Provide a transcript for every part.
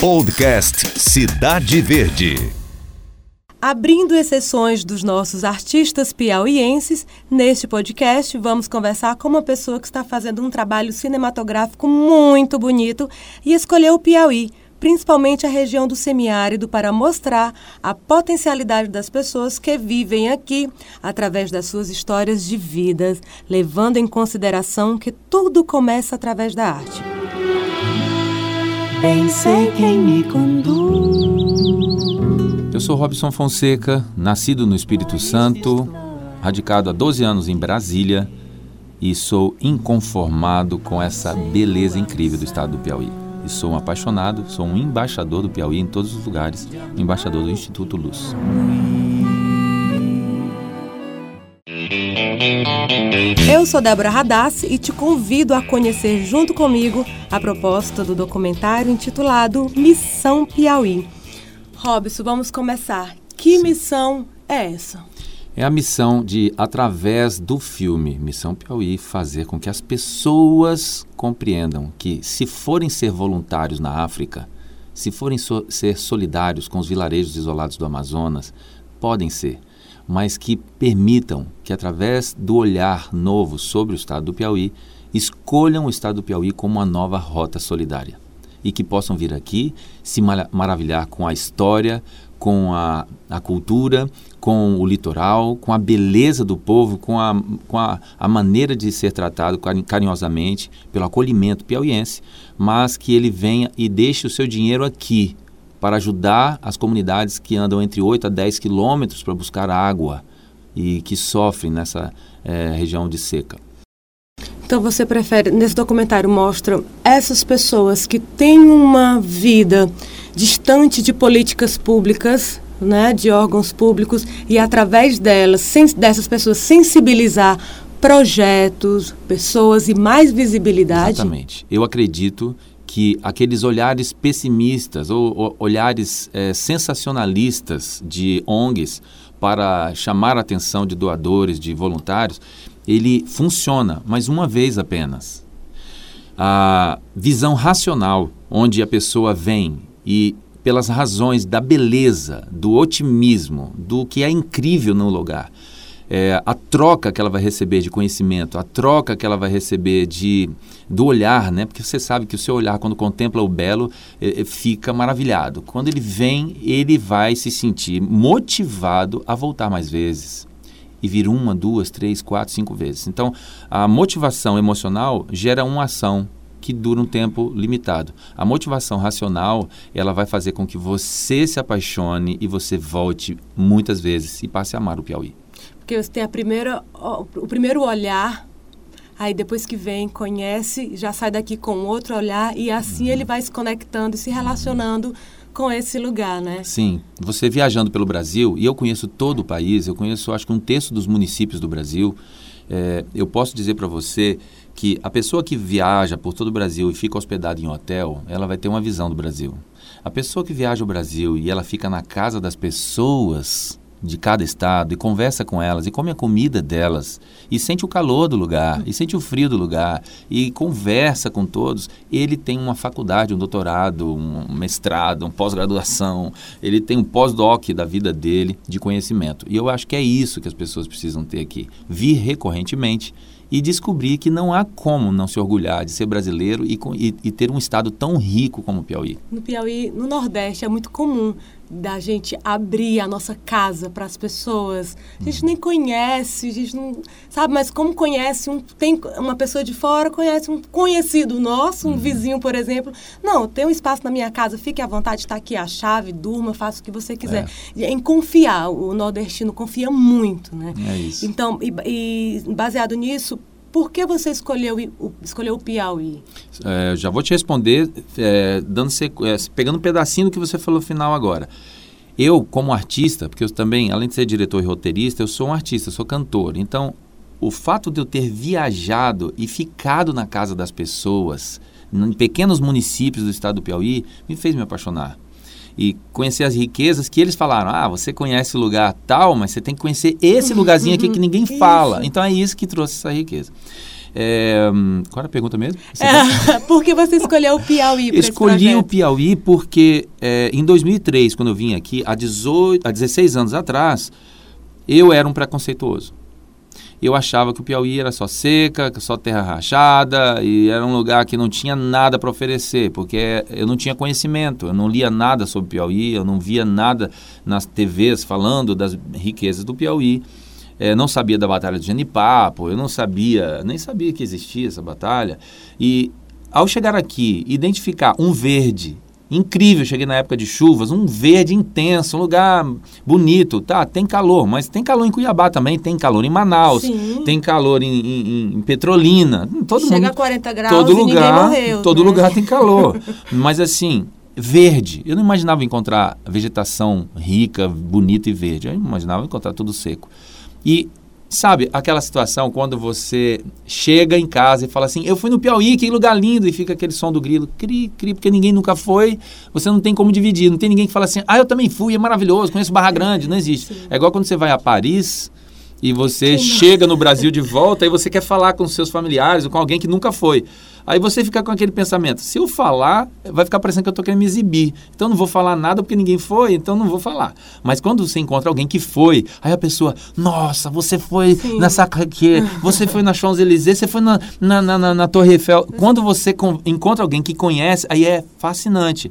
Podcast Cidade Verde. Abrindo exceções dos nossos artistas piauienses, neste podcast vamos conversar com uma pessoa que está fazendo um trabalho cinematográfico muito bonito e escolheu o Piauí, principalmente a região do semiárido, para mostrar a potencialidade das pessoas que vivem aqui através das suas histórias de vidas, levando em consideração que tudo começa através da arte. Bem sei quem me conduz. Eu sou Robson Fonseca, nascido no Espírito Santo, radicado há 12 anos em Brasília e sou inconformado com essa beleza incrível do estado do Piauí. E sou um apaixonado, sou um embaixador do Piauí em todos os lugares, um embaixador do Instituto Luz. Eu sou Débora Radassi e te convido a conhecer junto comigo a proposta do documentário intitulado Missão Piauí. Robson, vamos começar. Que missão é essa? É a missão de, através do filme Missão Piauí, fazer com que as pessoas compreendam que, se forem ser voluntários na África, se forem so ser solidários com os vilarejos isolados do Amazonas, podem ser, mas que permitam que, através do olhar novo sobre o estado do Piauí, escolham o estado do Piauí como uma nova rota solidária e que possam vir aqui se maravilhar com a história, com a, a cultura, com o litoral, com a beleza do povo, com a, com a, a maneira de ser tratado carinhosamente, pelo acolhimento piauiense, mas que ele venha e deixe o seu dinheiro aqui para ajudar as comunidades que andam entre 8 a 10 quilômetros para buscar água e que sofrem nessa é, região de seca. Então você prefere, nesse documentário mostra essas pessoas que têm uma vida distante de políticas públicas, né, de órgãos públicos, e através delas, sem, dessas pessoas, sensibilizar projetos, pessoas e mais visibilidade? Exatamente. Eu acredito que aqueles olhares pessimistas ou, ou olhares é, sensacionalistas de ONGs para chamar a atenção de doadores, de voluntários, ele funciona, mas uma vez apenas. A visão racional, onde a pessoa vem e pelas razões da beleza, do otimismo, do que é incrível no lugar, é, a troca que ela vai receber de conhecimento, a troca que ela vai receber de do olhar, né? Porque você sabe que o seu olhar quando contempla o belo é, é fica maravilhado. Quando ele vem, ele vai se sentir motivado a voltar mais vezes e vir uma, duas, três, quatro, cinco vezes. Então, a motivação emocional gera uma ação que dura um tempo limitado. A motivação racional, ela vai fazer com que você se apaixone e você volte muitas vezes e passe a amar o Piauí. Porque você tem a primeira, o primeiro olhar, aí depois que vem, conhece, já sai daqui com outro olhar e assim ele vai se conectando, se relacionando com esse lugar, né? Sim. Você viajando pelo Brasil, e eu conheço todo o país, eu conheço acho que um terço dos municípios do Brasil, é, eu posso dizer para você que a pessoa que viaja por todo o Brasil e fica hospedada em um hotel, ela vai ter uma visão do Brasil. A pessoa que viaja ao Brasil e ela fica na casa das pessoas, de cada estado e conversa com elas e come a comida delas e sente o calor do lugar e sente o frio do lugar e conversa com todos, ele tem uma faculdade, um doutorado, um mestrado, uma pós-graduação, ele tem um pós-doc da vida dele de conhecimento. E eu acho que é isso que as pessoas precisam ter aqui, vir recorrentemente e descobrir que não há como não se orgulhar de ser brasileiro e, e, e, ter um estado tão rico como o Piauí. No Piauí, no Nordeste, é muito comum da gente abrir a nossa casa para as pessoas. A gente nem conhece, a gente não sabe, mas como conhece um tem uma pessoa de fora conhece um conhecido nosso, um uhum. vizinho, por exemplo. Não, tem um espaço na minha casa, fique à vontade, está aqui a chave, durma, faça o que você quiser. É. Em confiar, o nordestino confia muito, né? É isso. Então, e, e baseado nisso, por que você escolheu, escolheu o Piauí? É, já vou te responder é, dando é, pegando um pedacinho do que você falou final agora. Eu, como artista, porque eu também, além de ser diretor e roteirista, eu sou um artista, sou cantor. Então, o fato de eu ter viajado e ficado na casa das pessoas, em pequenos municípios do estado do Piauí, me fez me apaixonar e conhecer as riquezas que eles falaram. Ah, você conhece o lugar tal, mas você tem que conhecer esse lugarzinho aqui que ninguém fala. Então é isso que trouxe essa riqueza. É, qual era a pergunta mesmo? É, por que você escolheu o Piauí Escolhi o? Piauí porque é, em 2003, quando eu vim aqui, há, 18, há 16 anos atrás, eu era um preconceituoso. Eu achava que o Piauí era só seca, só terra rachada e era um lugar que não tinha nada para oferecer, porque eu não tinha conhecimento, eu não lia nada sobre o Piauí, eu não via nada nas TVs falando das riquezas do Piauí. É, não sabia da Batalha de Genipapo, eu não sabia, nem sabia que existia essa batalha. E ao chegar aqui, identificar um verde incrível, cheguei na época de chuvas, um verde intenso, um lugar bonito, tá, tem calor, mas tem calor em Cuiabá também, tem calor em Manaus, Sim. tem calor em, em- em Petrolina, todo Chega mundo, a 40 graus todo lugar, morreu. todo né? lugar tem calor, mas assim, verde, eu não imaginava encontrar vegetação rica, bonita e verde, eu imaginava encontrar tudo seco. E sabe aquela situação quando você chega em casa e fala assim: Eu fui no Piauí, que lugar lindo, e fica aquele som do grilo, cri, cri, porque ninguém nunca foi, você não tem como dividir, não tem ninguém que fala assim: Ah, eu também fui, é maravilhoso, conheço Barra Grande, não existe. É igual quando você vai a Paris. E você chega no Brasil de volta e você quer falar com seus familiares ou com alguém que nunca foi. Aí você fica com aquele pensamento: se eu falar, vai ficar parecendo que eu estou querendo me exibir. Então eu não vou falar nada porque ninguém foi, então não vou falar. Mas quando você encontra alguém que foi, aí a pessoa: nossa, você foi na Sacré, você foi na Champs-Élysées, você foi na, na, na, na- Torre Eiffel. Quando você con- encontra alguém que conhece, aí é fascinante.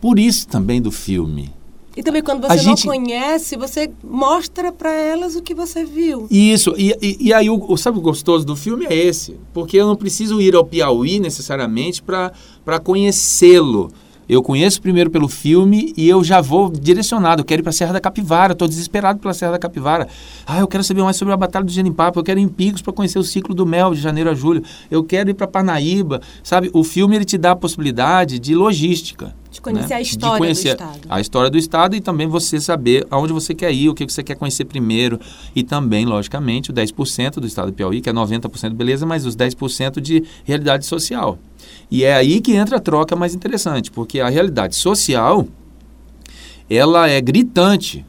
Por isso também do filme. E também quando você gente- não conhece, você mostra para elas o que você viu. Isso, e, e, e aí o, o- sabe o gostoso do filme é esse, porque eu não preciso ir ao Piauí necessariamente para conhecê-lo. Eu conheço primeiro pelo filme e eu já vou direcionado. Eu quero ir para a Serra da Capivara, estou desesperado pela Serra da Capivara. Ah, eu quero saber mais sobre a Batalha do Genipapo, eu quero ir em Picos para conhecer o ciclo do mel de janeiro a julho. Eu quero ir para Parnaíba, sabe? O filme ele te dá a possibilidade de logística. De conhecer né? a história conhecer do Estado. a história do Estado e também você saber aonde você quer ir, o que você quer conhecer primeiro. E também, logicamente, o 10% do Estado do Piauí, que é 90% beleza, mas os 10% de realidade social. E é aí que entra a troca mais interessante, porque a realidade social, ela é gritante.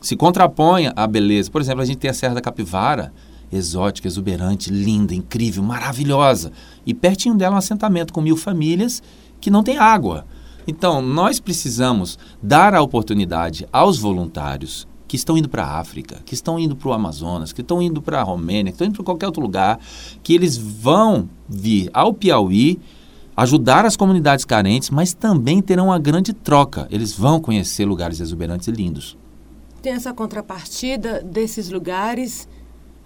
Se contrapõe à beleza. Por exemplo, a gente tem a Serra da Capivara, exótica, exuberante, linda, incrível, maravilhosa. E pertinho dela um assentamento com mil famílias que não tem água. Então, nós precisamos dar a oportunidade aos voluntários que estão indo para a África, que estão indo para o Amazonas, que estão indo para a Romênia, que estão indo para qualquer outro lugar, que eles vão vir ao Piauí ajudar as comunidades carentes, mas também terão uma grande troca. Eles vão conhecer lugares exuberantes e lindos. Tem essa contrapartida desses lugares,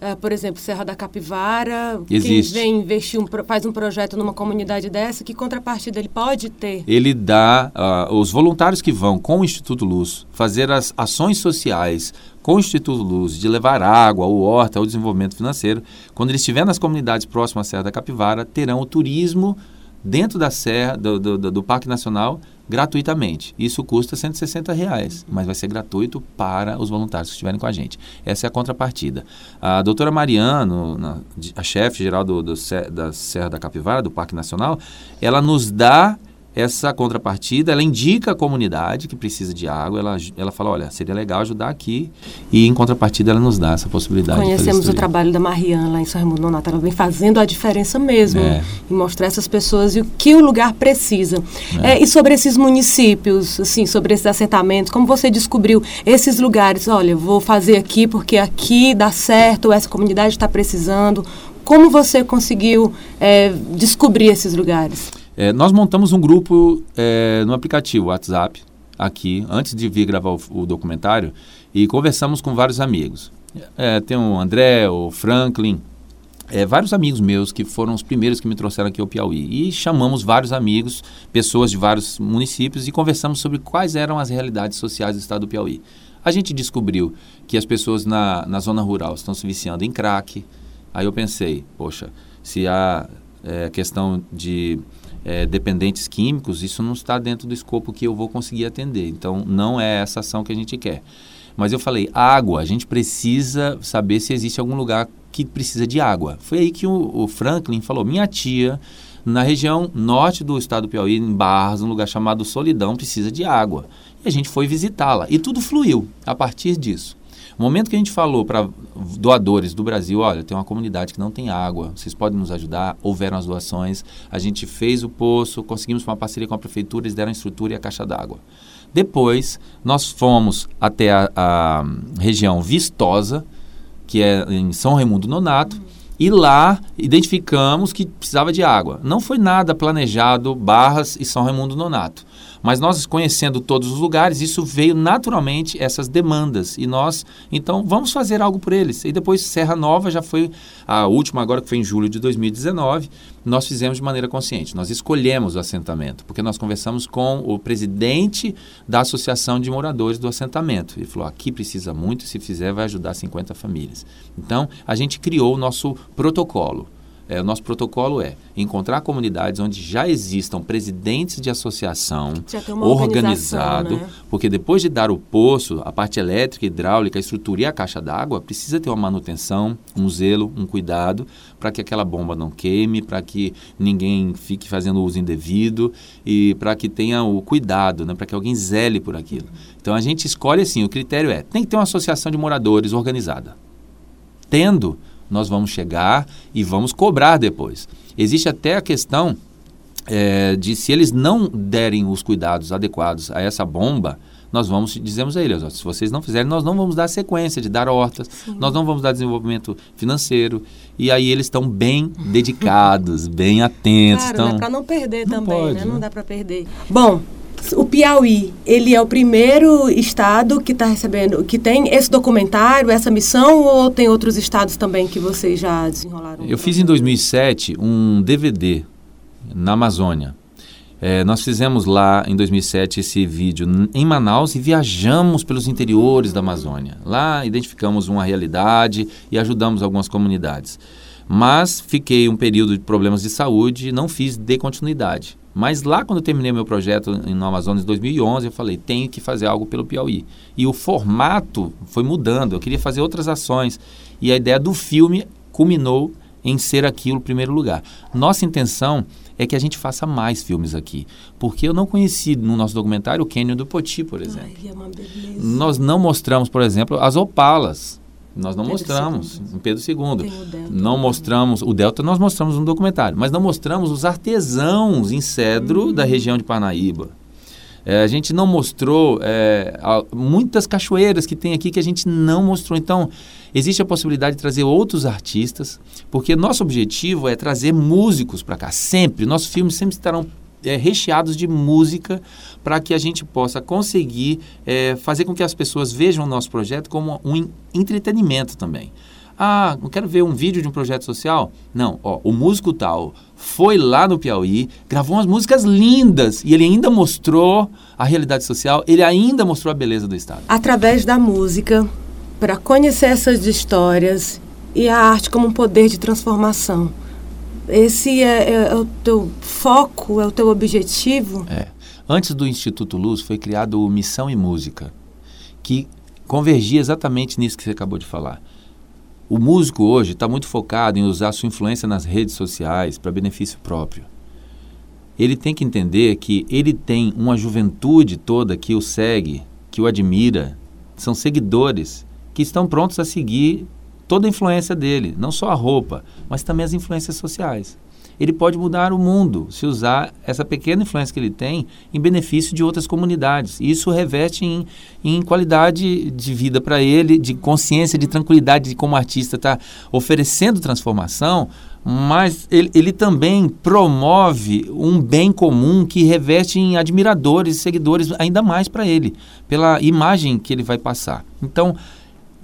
eh, por exemplo, Serra da Capivara. Existe. Quem vem investir, um, faz um projeto numa comunidade dessa, que contrapartida ele pode ter? Ele dá, ah, os voluntários que vão com o Instituto Luz fazer as ações sociais com o Instituto Luz, de levar água, ou horta, ou desenvolvimento financeiro, quando ele estiver nas comunidades próximas à Serra da Capivara, terão o turismo dentro da serra, do, do- do Parque Nacional, gratuitamente. Isso custa 160 reais, mas vai ser gratuito para os voluntários que estiverem com a gente. Essa é a contrapartida. A doutora Mariano, na- a chefe geral do, do da Serra da Capivara, do Parque Nacional, ela nos dá essa contrapartida, ela indica a comunidade que precisa de água, ela, ela fala, olha, seria legal ajudar aqui, e em contrapartida ela nos dá essa possibilidade. Conhecemos o trabalho da Mariana lá em São Raimundo Nonato. Ela vem fazendo a diferença mesmo. É. E mostrar essas pessoas e o que o lugar precisa. É. É, e sobre esses municípios, assim, sobre esses assentamentos, como você descobriu esses lugares? Olha, vou fazer aqui porque aqui dá certo, essa comunidade está precisando. Como você conseguiu é, descobrir esses lugares? É, nós montamos um grupo é, no aplicativo WhatsApp, aqui, antes de vir gravar o, o documentário, e conversamos com vários amigos. É, tem o André, o Franklin, é, vários amigos meus que foram os primeiros que me trouxeram aqui ao Piauí. E chamamos vários amigos, pessoas de vários municípios, e conversamos sobre quais eram as realidades sociais do estado do Piauí. A gente descobriu que as pessoas na, na zona rural estão se viciando em crack. Aí eu pensei, poxa, se há é, questão de é, dependentes químicos, isso não está dentro do escopo que eu vou conseguir atender. Então, não é essa ação que a gente quer. Mas eu falei, água, a gente precisa saber se existe algum lugar que precisa de água. Foi aí que o, o Franklin falou, minha tia, na região norte do estado do Piauí, em Barras, um lugar chamado Solidão, precisa de água. E a gente foi visitá-la. E tudo fluiu a partir disso. O momento que a gente falou para doadores do Brasil, olha, tem uma comunidade que não tem água, vocês podem nos ajudar, houveram as doações, a gente fez o poço, conseguimos uma parceria com a prefeitura, eles deram a estrutura e a caixa d'água. Depois, nós fomos até a, a região Vistosa, que é em São Raimundo Nonato, e lá identificamos que precisava de água. Não foi nada planejado Barras e São Raimundo Nonato. Mas nós conhecendo todos os lugares, isso veio naturalmente essas demandas e nós, então, vamos fazer algo por eles. E depois Serra Nova já foi a última agora que foi em julho de 2019, nós fizemos de maneira consciente. Nós escolhemos o assentamento, porque nós conversamos com o presidente da Associação de Moradores do Assentamento. Ele falou: "Aqui precisa muito, se fizer vai ajudar 50 famílias". Então, a gente criou o nosso protocolo. É, o nosso protocolo é encontrar comunidades onde já existam presidentes de associação organizado, né? porque depois de dar o poço, a parte elétrica, hidráulica, a estrutura e a caixa d'água, precisa ter uma manutenção, um zelo, um cuidado para que aquela bomba não queime, para que ninguém fique fazendo uso indevido e para que tenha o cuidado, né? para que alguém zele por aquilo. Então a gente escolhe assim, o critério é, tem que ter uma associação de moradores organizada. Tendo nós vamos chegar e vamos cobrar depois. Existe até a questão é, de se eles não derem os cuidados adequados a essa bomba, nós vamos dizemos a eles, ó, se vocês não fizerem, nós não vamos dar sequência de dar hortas, Sim. nós não vamos dar desenvolvimento financeiro. E aí eles estão bem dedicados, bem atentos. Claro, né, para não perder não também, pode, né? Não né? dá para perder. Bom, o Piauí, ele é o primeiro estado que está recebendo, que tem esse documentário, essa missão, ou tem outros estados também que vocês já desenrolaram? Eu fiz em 2007 um DVD na Amazônia. É, nós fizemos lá em 2007 esse vídeo em Manaus e viajamos pelos interiores da Amazônia. Lá identificamos uma realidade e ajudamos algumas comunidades. Mas fiquei um período de problemas de saúde e não fiz de continuidade. Mas lá, quando eu terminei meu projeto no Amazonas em 2011, eu falei, tenho que fazer algo pelo Piauí. E o formato foi mudando, eu queria fazer outras ações. E a ideia do filme culminou em ser aquilo primeiro lugar. Nossa intenção é que a gente faça mais filmes aqui. Porque eu não conheci no nosso documentário o Cânion do Poti, por exemplo. Ai, é Nós não mostramos, por exemplo, as opalas. Nós não Pedro mostramos II. em Pedro II. Não mostramos o Delta, nós mostramos no documentário, mas não mostramos os artesãos em cedro hum. da região de Parnaíba. É, a gente não mostrou é, muitas cachoeiras que tem aqui que a gente não mostrou. Então, existe a possibilidade de trazer outros artistas, porque nosso objetivo é trazer músicos para cá, sempre. Nossos filmes sempre estarão é, recheados de música para que a gente possa conseguir é, fazer com que as pessoas vejam o nosso projeto como um entretenimento também. Ah, não quero ver um vídeo de um projeto social? Não, ó, o músico tal foi lá no Piauí, gravou umas músicas lindas e ele ainda mostrou a realidade social, ele ainda mostrou a beleza do Estado. Através da música, para conhecer essas histórias e a arte como um poder de transformação. Esse é, é, é, o teu foco, é o teu objetivo? É. Antes do Instituto Luz foi criado o Missão e Música, que convergia exatamente nisso que você acabou de falar. O músico hoje está muito focado em usar sua influência nas redes sociais para benefício próprio. Ele tem que entender que ele tem uma juventude toda que o segue, que o admira, são seguidores que estão prontos a seguir toda a influência dele, não só a roupa, mas também as influências sociais. Ele pode mudar o mundo se usar essa pequena influência que ele tem em benefício de outras comunidades. Isso reveste em, em qualidade de vida para ele, de consciência, de tranquilidade de como artista está oferecendo transformação, mas ele, ele, também promove um bem comum que reveste em admiradores seguidores ainda mais para ele, pela imagem que ele vai passar. Então,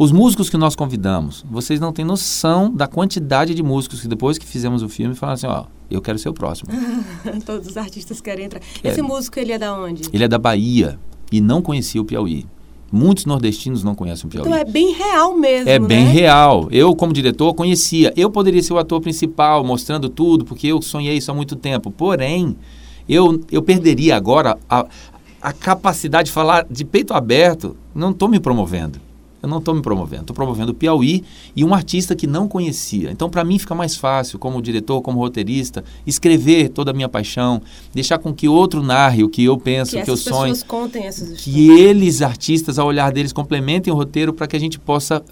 os músicos que nós convidamos, vocês não têm noção da quantidade de músicos que depois que fizemos o filme falaram assim, ó, eu quero ser o próximo. Todos os artistas querem entrar. Esse é. músico, ele é da onde? Ele é da Bahia e não conhecia o Piauí. Muitos nordestinos não conhecem o Piauí. Então é bem real mesmo, É bem né? real. Eu, como diretor, conhecia. Eu poderia ser o ator principal, mostrando tudo, porque eu sonhei isso há muito tempo. Porém, eu, eu perderia agora a, a capacidade de falar de peito aberto. Não estou me promovendo Eu não estou me promovendo, estou promovendo o Piauí e um artista que não conhecia. Então, para mim, fica mais fácil, como diretor, como roteirista, escrever toda a minha paixão, deixar com que outro narre o que eu penso, que o que eu sonho. contem essas histórias. Que eles, artistas, ao olhar deles, complementem o roteiro para que a gente possa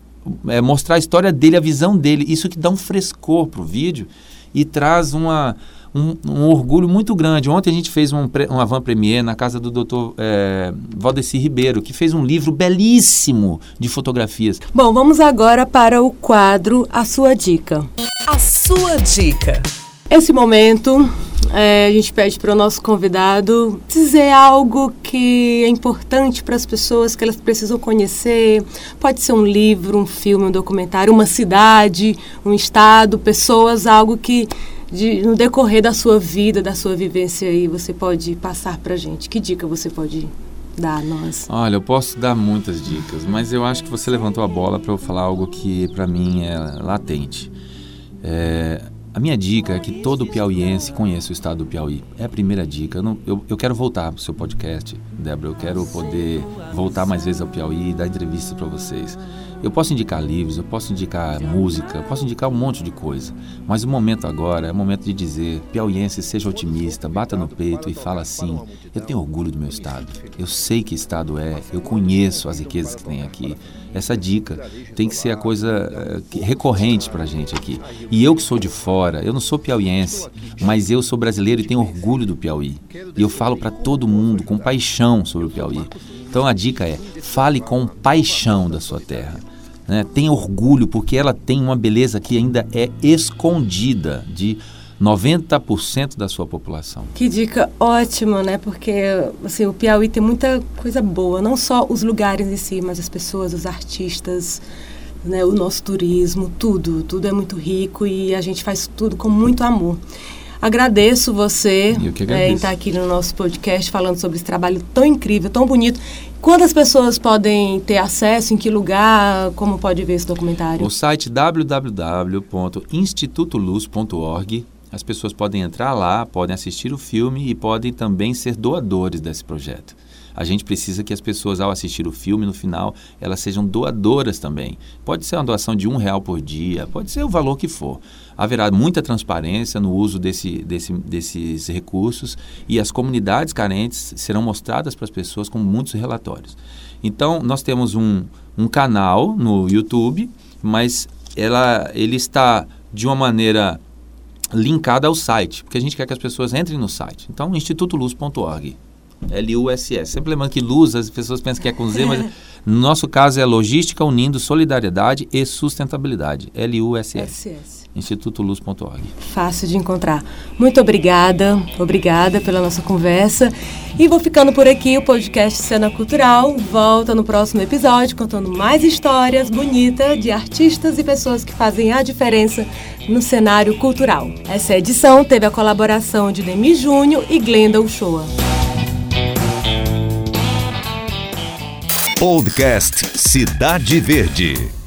é, mostrar a história dele, a visão dele. Isso que dá um frescor para o vídeo e traz uma um, um, orgulho muito grande. Ontem a gente fez um, um avant premier na casa do Dr. É, Valdeci Ribeiro, que fez um livro belíssimo de fotografias. Bom, vamos agora para o quadro A Sua Dica. A Sua Dica. Esse momento, é, a gente pede para o nosso convidado dizer algo que é importante para as pessoas, que elas precisam conhecer. Pode ser um livro, um filme, um documentário, uma cidade, um estado, pessoas, algo que de, no decorrer da sua vida, da sua vivência aí, você pode passar para gente? Que dica você pode dar a nós? Olha, eu posso dar muitas dicas, mas eu acho que você levantou a bola para eu falar algo que para mim é latente. É, a minha dica é que todo piauiense conheça o estado do Piauí. É a primeira dica. Eu, não, eu, eu quero voltar para o seu podcast, Débora. Eu quero poder voltar mais vezes ao Piauí e dar entrevistas para vocês. Eu posso indicar livros, eu posso indicar música, eu posso indicar um monte de coisa. Mas o momento agora é o momento de dizer: piauiense, seja otimista, bata no peito e fala assim: eu tenho orgulho do meu estado. Eu sei que estado é, eu conheço as riquezas que tem aqui. Essa dica tem que ser a coisa uh, recorrente para a gente aqui. E eu que sou de fora, eu não sou piauiense, mas eu sou brasileiro e tenho orgulho do Piauí. E eu falo para todo mundo com paixão sobre o Piauí. Então a dica é: fale com paixão da sua terra. Né? Tenha orgulho, porque ela tem uma beleza que ainda é escondida de 90% da sua população. Que dica ótima, né? Porque assim, o Piauí tem muita coisa boa, não só os lugares em si, mas as pessoas, os artistas, né? o nosso turismo, tudo, tudo é muito rico e a gente faz tudo com muito amor. Agradeço você é, em estar aqui no nosso podcast falando sobre esse trabalho tão incrível, tão bonito. Quantas pessoas podem ter acesso? Em que lugar? Como pode ver esse documentário? O site www.institutoluz.org. As pessoas podem entrar lá, podem assistir o filme e podem também ser doadores desse projeto. A gente precisa que as pessoas, ao assistir o filme, no final, elas sejam doadoras também. Pode ser uma doação de um real por dia, pode ser o valor que for. Haverá muita transparência no uso desse, desse, desses recursos e as comunidades carentes serão mostradas para as pessoas com muitos relatórios. Então, nós temos um, um canal no YouTube, mas ela, ele está de uma maneira linkada ao site, porque a gente quer que as pessoas entrem no site. Então, institutoluz.org. L-U-S-S. Sempre lembrando que luz, as pessoas pensam que é com Z, mas no nosso caso é Logística Unindo Solidariedade e Sustentabilidade. L-U-S-S. institutoluz.org. Fácil de encontrar. Muito obrigada, obrigada pela nossa conversa. E vou ficando por aqui. O podcast Cena Cultural volta no próximo episódio contando mais histórias bonitas de artistas e pessoas que fazem a diferença no cenário cultural. Essa edição teve a colaboração de Demi Júnior e Glenda Uchoa. Podcast Cidade Verde.